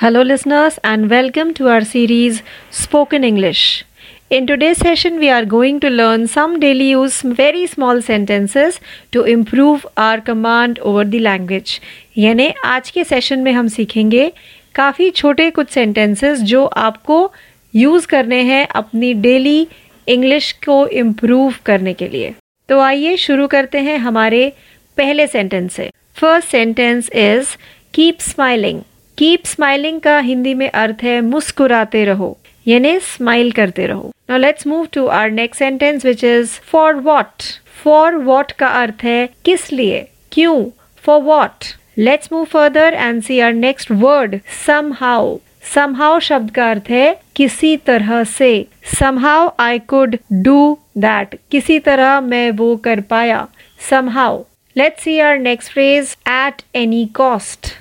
Hello, listeners, and welcome to our series Spoken English. In today's session, we are going to learn some daily use very small sentences to improve our command over the language. यानी आज के session में हम सीखेंगे काफ़ी छोटे कुछ sentences जो आपको यूज़ करने हैं अपनी डेली इंग्लिश को इम्प्रूव करने के लिए तो आइए शुरू करते हैं हमारे पहले सेंटेंस से first sentence is keep smiling keep smiling का हिंदी में अर्थ है मुस्कुराते रहो, यानी स्माइल करते रहो। Now let's move to our next sentence which is for what for what का अर्थ है किस लिए? क्यों? For what let's move further and see our next word somehow somehow शब्द का अर्थ है किसी तरह से। Somehow I could do that किसी तरह मैं वो कर पाया। Somehow let's see our next phrase at any cost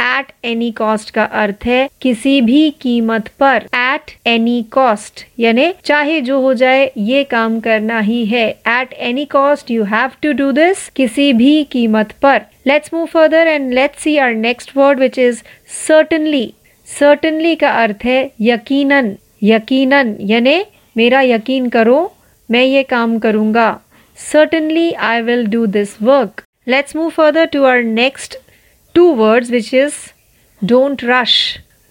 at any cost का अर्थ है किसी भी कीमत पर एट एनी कॉस्ट यानी चाहे जो हो जाए, ये काम करना ही है। At any cost you have to do this किसी भी कीमत पर। Let's move further and let's see our next word which is certainly certainly का अर्थ है यकीनन। यकीनन, यानी मेरा यकीन करो, मैं ये काम करूँगा। Certainly I will do this work let's move further to our next two words which is don't rush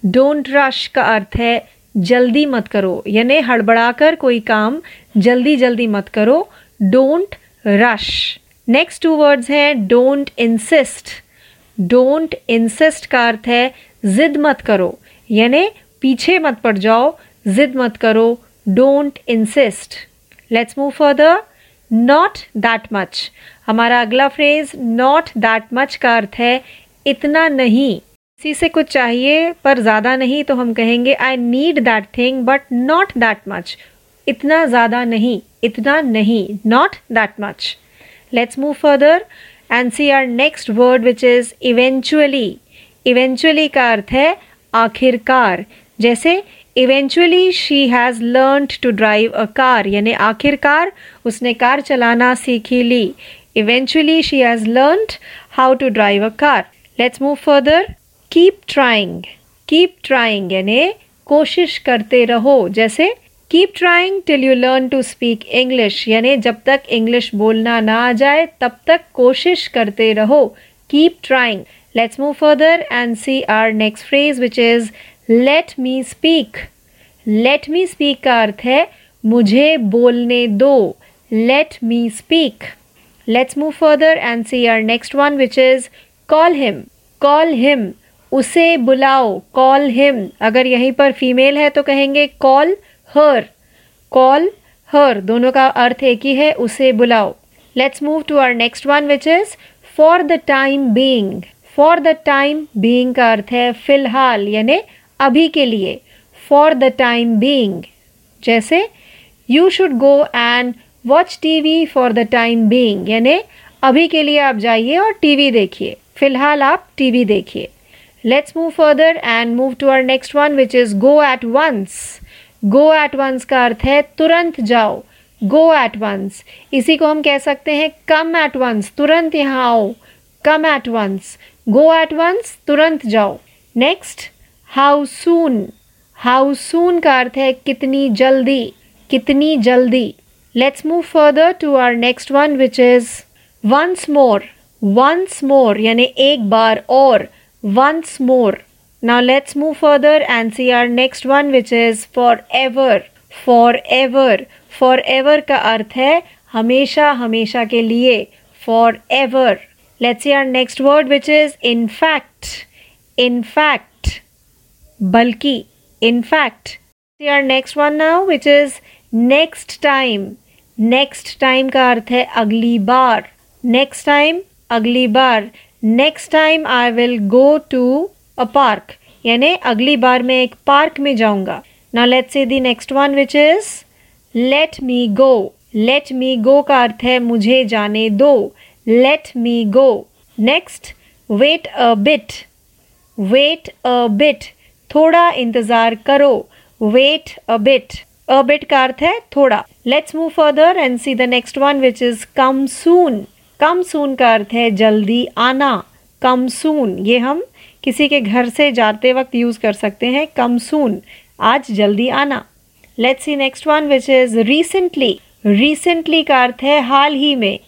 don't rush का अर्थ है जल्दी मत करो। यानी हड़बड़ाकर कोई काम जल्दी जल्दी मत करो। Don't rush next two words हैं डोंट इंसिस्ट डोंट इंसिस्ट का अर्थ है जिद मत करो। यानी पीछे मत पड़ जाओ, जिद मत करो don't insist let's move further not that much हमारा अगला फ्रेज नॉट दैट मच का अर्थ है इतना नहीं। किसी से कुछ चाहिए, पर ज़्यादा नहीं तो हम कहेंगे I need that thing but not that much इतना ज़्यादा नहीं, इतना नहीं not that much let's move further and see our next word which is eventually eventually का अर्थ है आखिरकार। जैसे eventually she has learn to drive a car यानी आखिरकार उसने कार चलाना सीखी ली। Eventually she has learn how to drive a car let's move further keep trying keep trying यानी कोशिश करते रहो। जैसे keep trying till you learn to speak English यानी जब तक इंग्लिश बोलना ना आ जाए, तब तक कोशिश करते रहो। Keep trying let's move further and see our next phrase which is let me speak let me speak का अर्थ है, मुझे बोलने दो. Let me speak let's move further and see our next one which is call him call him उसे बुलाओ call him अगर यहीं पर फीमेल है तो कहेंगे कॉल हर कॉल हर दोनों का अर्थ एक ही है, उसे बुलाओ। Let's move to our next one which is for the time being for the time being का अर्थ है फ़िलहाल, यानी अभी के लिए। फॉर द टाइम बींग जैसे you should go and watch TV for the time being यानी अभी के लिए आप जाइए और टीवी देखिए। फ़िलहाल आप टीवी देखिए। Let's move further and move to our next one which is go at once go at once का अर्थ है तुरंत जाओ। गो एट वंस इसी को हम कह सकते हैं कम एट वंस तुरंत यहाँ आओ। Come at once go at once तुरंत जाओ। Next how soon how soon का अर्थ है कितनी जल्दी कितनी जल्दी। Let's move further to our next one which is once more once more यानी एक बार और once more now let's move further and see our next one which is forever forever forever का अर्थ है हमेशा हमेशा के लिए forever let's see our next word which is in fact in fact बल्कि in fact see our next one now which is next time next time का अर्थ है अगली बार. नेक्स्ट टाइम अगली बार next time I will go to a park यानी अगली बार मैं एक पार्क में जाऊँगा। ना let's see the next one which is let me go let me go का अर्थ है मुझे जाने दो। Let me go next wait a bit wait a bit थोड़ा इंतज़ार करो। Wait a bit a bit का अर्थ है थोड़ा। Let's move further and see the next one which is come soon come soon का अर्थ है जल्दी आना। कम सून, ये हम किसी के घर से जाते वक्त यूज़ कर सकते हैं। कम सून, आज जल्दी आना। Let's see next one which is recently recently का अर्थ है हाल ही में।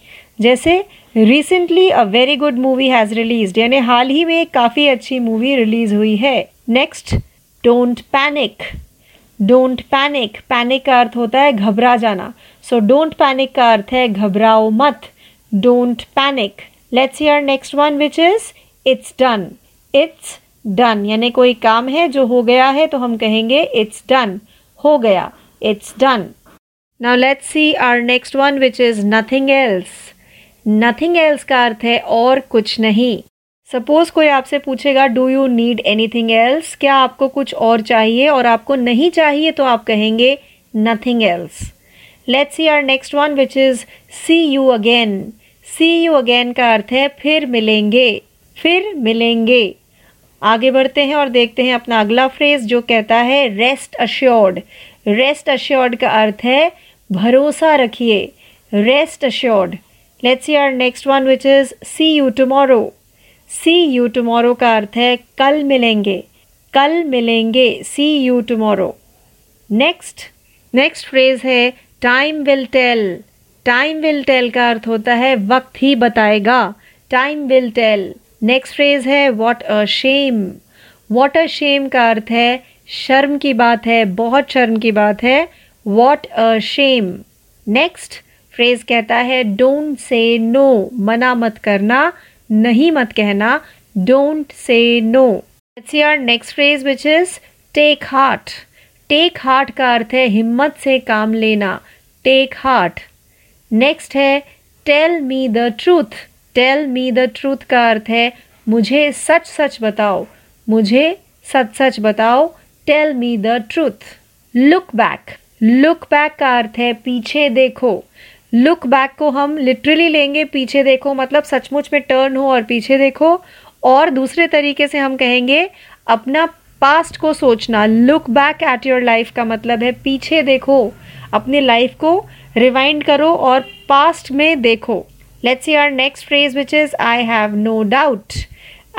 जैसे recently a very good movie has release यानी हाल ही में काफ़ी अच्छी मूवी रिलीज़ हुई है। Next don't panic don't panic panic का अर्थ होता है घबरा जाना। सो डोंट पैनिक का अर्थ है घबराओ मत। Don't panic let's our next one which is it's done it's done यानी कोई काम है जो हो गया है तो हम कहेंगे इट्स डन हो गया. It's done now let's see our next one which is nothing else nothing else का अर्थ है और कुछ नहीं. सपोज़ कोई आपसे पूछेगा do you need anything else क्या आपको कुछ और चाहिए? और आपको नहीं चाहिए तो आप कहेंगे nothing else let's see our next one which is see you again see you again का अर्थ है, फिर मिलेंगे फिर मिलेंगे। आगे बढ़ते हैं और देखते हैं अपना अगला फ्रेज जो कहता है रेस्ट अश्योर्ड रेस्ट अश्योर्ड का अर्थ है, भरोसा रखिए। Rest assured let's see our next one which is see you tomorrow see you tomorrow का अर्थ है, कल मिलेंगे। कल मिलेंगे। See you tomorrow next next phrase है time will tell time will tell का अर्थ होता है वक्त ही बताएगा। Time will tell next phrase है what a shame what a shame का अर्थ है, शर्म की बात है, बहुत शर्म की बात है। What a shame next phrase कहता है डोंट से नो मना मत करना, नहीं मत कहना। Don't say no let's our next phrase which is take heart take heart का अर्थ है, हिम्मत से काम लेना। टेक हार्ट नेक्स्ट है tell me the truth tell me the truth का अर्थ है, मुझे सच सच बताओ। मुझे सच सच बताओ tell me the truth look back look back का अर्थ है, पीछे देखो। लुक बैक को हम लिटरली लेंगे, पीछे देखो मतलब सचमुच में टर्न हो और पीछे देखो। और दूसरे तरीके से हम कहेंगे, अपना पास्ट को सोचना। Look back at your life का मतलब है, पीछे देखो। अपनी लाइफ को रिवाइंड करो और पास्ट में देखो। Let's see our next phrase which is I have no doubt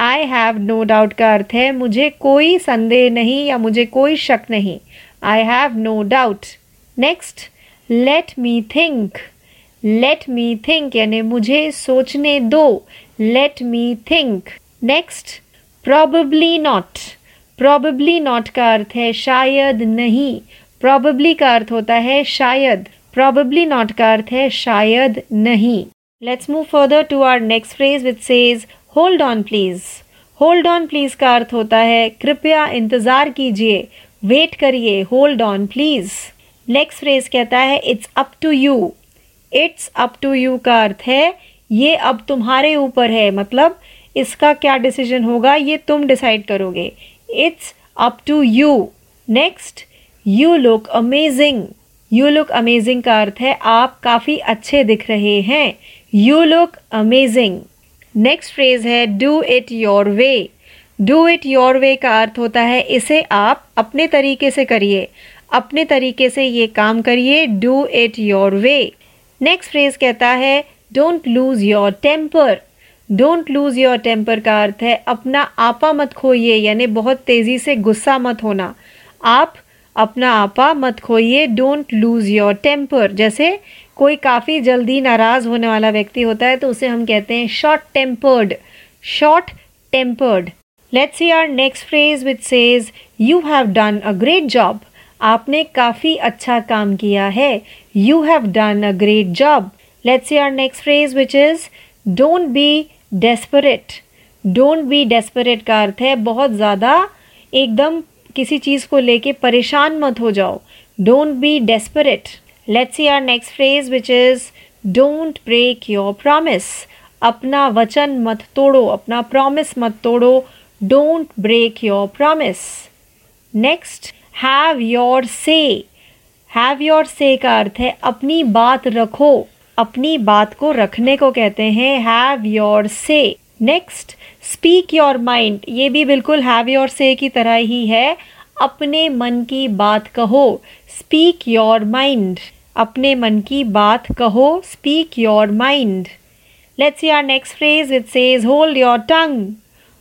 I have no doubt का अर्थ है, मुझे कोई संदेह नहीं या मुझे कोई शक नहीं। I have no doubt next let me think let me think यानी, मुझे सोचने दो। Let me think next probably not probably not का अर्थ है, शायद नहीं. प्रॉबली का अर्थ होता है शायद। प्रॉबली नॉट का अर्थ है शायद नहीं। Let's move further to our next phrase which says hold on please hold on please का अर्थ होता है, कृपया इंतज़ार कीजिए। वेट करिए। Hold on please next phrase कहता है it's up to you it's up to you का अर्थ है, ये अब तुम्हारे ऊपर है। मतलब इसका क्या डिसीज़न होगा, ये तुम डिसाइड करोगे। It's up to you next you look amazing you look amazing का अर्थ है, आप काफ़ी अच्छे दिख रहे हैं। You look amazing next phrase है do it your way do it your way का अर्थ होता है, इसे आप अपने तरीके से करिए। अपने तरीके से ये काम करिए do it your way next phrase कहता है don't lose your temper don't lose your temper का अर्थ है, अपना आपा मत खोइए, यानी बहुत तेज़ी से गुस्सा मत होना। आप अपना आपा मत खोइए डोंट लूज योर टेम्पर जैसे कोई काफ़ी जल्दी नाराज़ होने वाला व्यक्ति होता है तो उसे हम कहते हैं short tempered short tempered let's see our next phrase which says you have done a great job आपने काफ़ी अच्छा काम किया है। You have done a great job let's see our next phrase which is don't be desperate don't be desperate का अर्थ है, बहुत ज़्यादा एकदम किसी चीज़ को लेके परेशान मत हो जाओ। Don't be desperate let's see our next phrase which is don't break your promise अपना वचन मत तोड़ो, अपना प्रॉमिस मत तोड़ो। Don't break your promise next have your say have your say का अर्थ है अपनी बात रखो। अपनी बात को रखने को कहते हैं have your say next speak your mind ये भी बिल्कुल हैव योर से की तरह ही है। अपने मन की बात कहो। स्पीक योर माइंड अपने मन की बात कहो। Speak your mind let's see our next phrase it says hold your tongue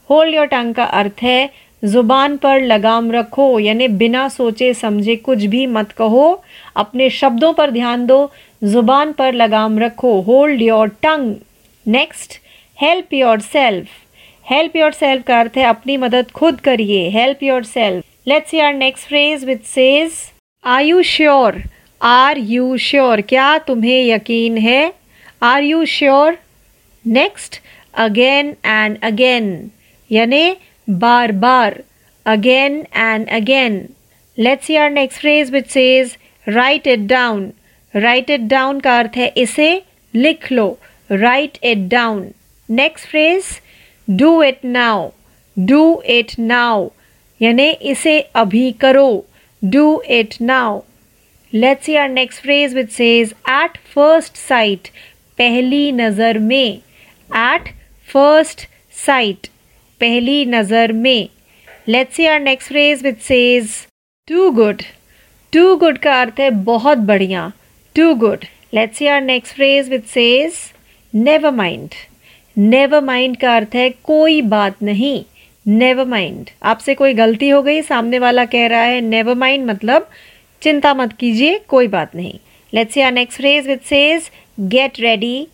hold your tongue का अर्थ है, ज़ुबान पर लगाम रखो। यानी बिना सोचे समझे कुछ भी मत कहो। अपने शब्दों पर ध्यान दो। ज़ुबान पर लगाम रखो। Hold your tongue next help yourself help yourself का अर्थ है अपनी मदद खुद करिए. Help yourself let's see our next phrase with says are you sure are you sure क्या तुम्हें यकीन है? Are you sure next again and again यानी बार बार. Again and again let's see our next phrase which says write it down write it down का अर्थ है इसे लिख लो. Write it down next phrase do it now do it now यानी इसे अभी करो. Do it now let's see our next phrase which says at first sight पहली नज़र में. एट फ़र्स्ट साइट पहली नज़र में. Let's see our next phrase which says too good too good का अर्थ है बहुत बढ़िया. Too good let's see our next phrase which says never mind never mind का अर्थ है कोई बात नहीं। नेवर माइंड आपसे कोई गलती हो गई, सामने वाला कह रहा है नेवर माइंड मतलब चिंता मत कीजिए, कोई बात नहीं। Let's see our next phrase which says get ready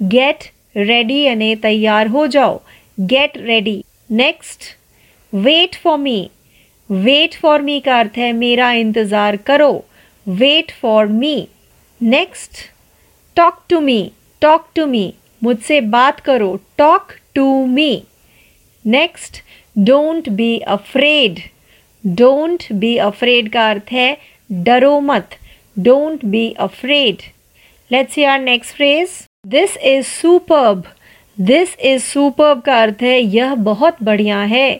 get ready यानी तैयार हो जाओ। Get ready next wait for me wait for me का अर्थ है मेरा इंतज़ार करो। Wait for me next talk to me talk to me मुझसे बात करो talk to me next don't be afraid don't be afraid का अर्थ है, डरो मत. Don't be afraid let's see our next phrase this is superb this is superb का अर्थ है, यह बहुत बढ़िया है.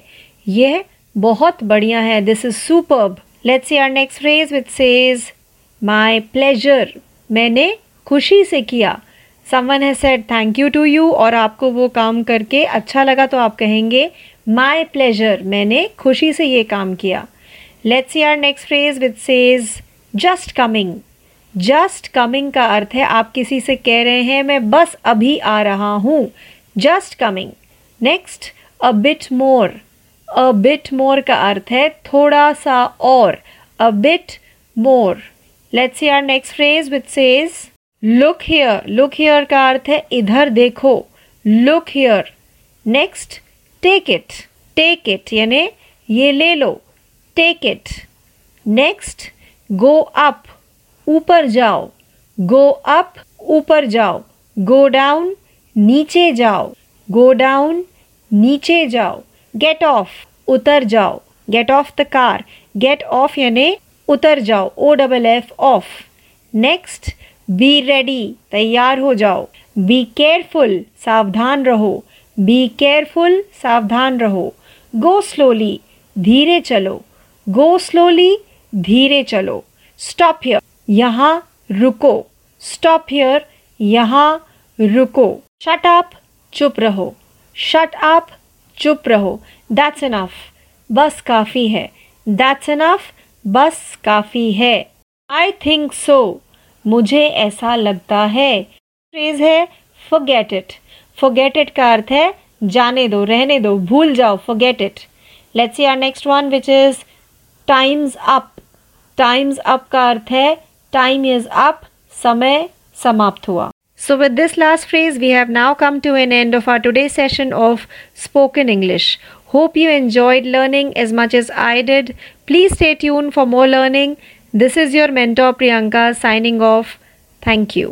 यह बहुत बढ़िया है. This is superb let's see our next phrase which says my pleasure मैंने खुशी से किया. समवन है said thank you to you और आपको वो काम करके अच्छा लगा तो आप कहेंगे माई प्लेजर मैंने खुशी से ये काम किया। Let's see our next phrase with says just coming just coming का अर्थ है, आप किसी से कह रहे हैं, मैं बस अभी आ रहा हूँ. Just coming next a bit more a bit more का अर्थ है, थोड़ा सा और. A bit more let's see our next phrase with says look here look here का अर्थ है इधर देखो look here next take it take it यानी ये ले लो take it next go up ऊपर जाओ गो अप ऊपर जाओ गो डाउन नीचे जाओ गो डाउन नीचे जाओ गेट ऑफ़ उतर जाओ get off the car get off यानी उतर जाओ O double F off next be ready तैयार हो जाओ. बी केयरफुल सावधान रहो. बी केयरफुल सावधान रहो. गो स्लोली धीरे चलो. गो स्लोली धीरे चलो. स्टॉप हियर यहाँ रुको. स्टॉप हियर यहाँ रुको. शट अप चुप रहो. शट अप चुप रहो. दैट्स इनफ बस काफ़ी है. दैट्स इनफ बस काफ़ी है. आई थिंक सो मुझे ऐसा लगता है। फ्रेज है फोगेट इट फोगेट इट का अर्थ है, जाने दो, रहने दो, भूल जाओ forget it let's see next one which is time's up time's up का अर्थ है टाइम इज़ अप समय समाप्त हुआ। So with this last phrase we have now come to an end of our today session of spoken English hope you enjoyed learning as much as I did please stay tune for more learning This is your mentor Priyanka signing off. Thank you.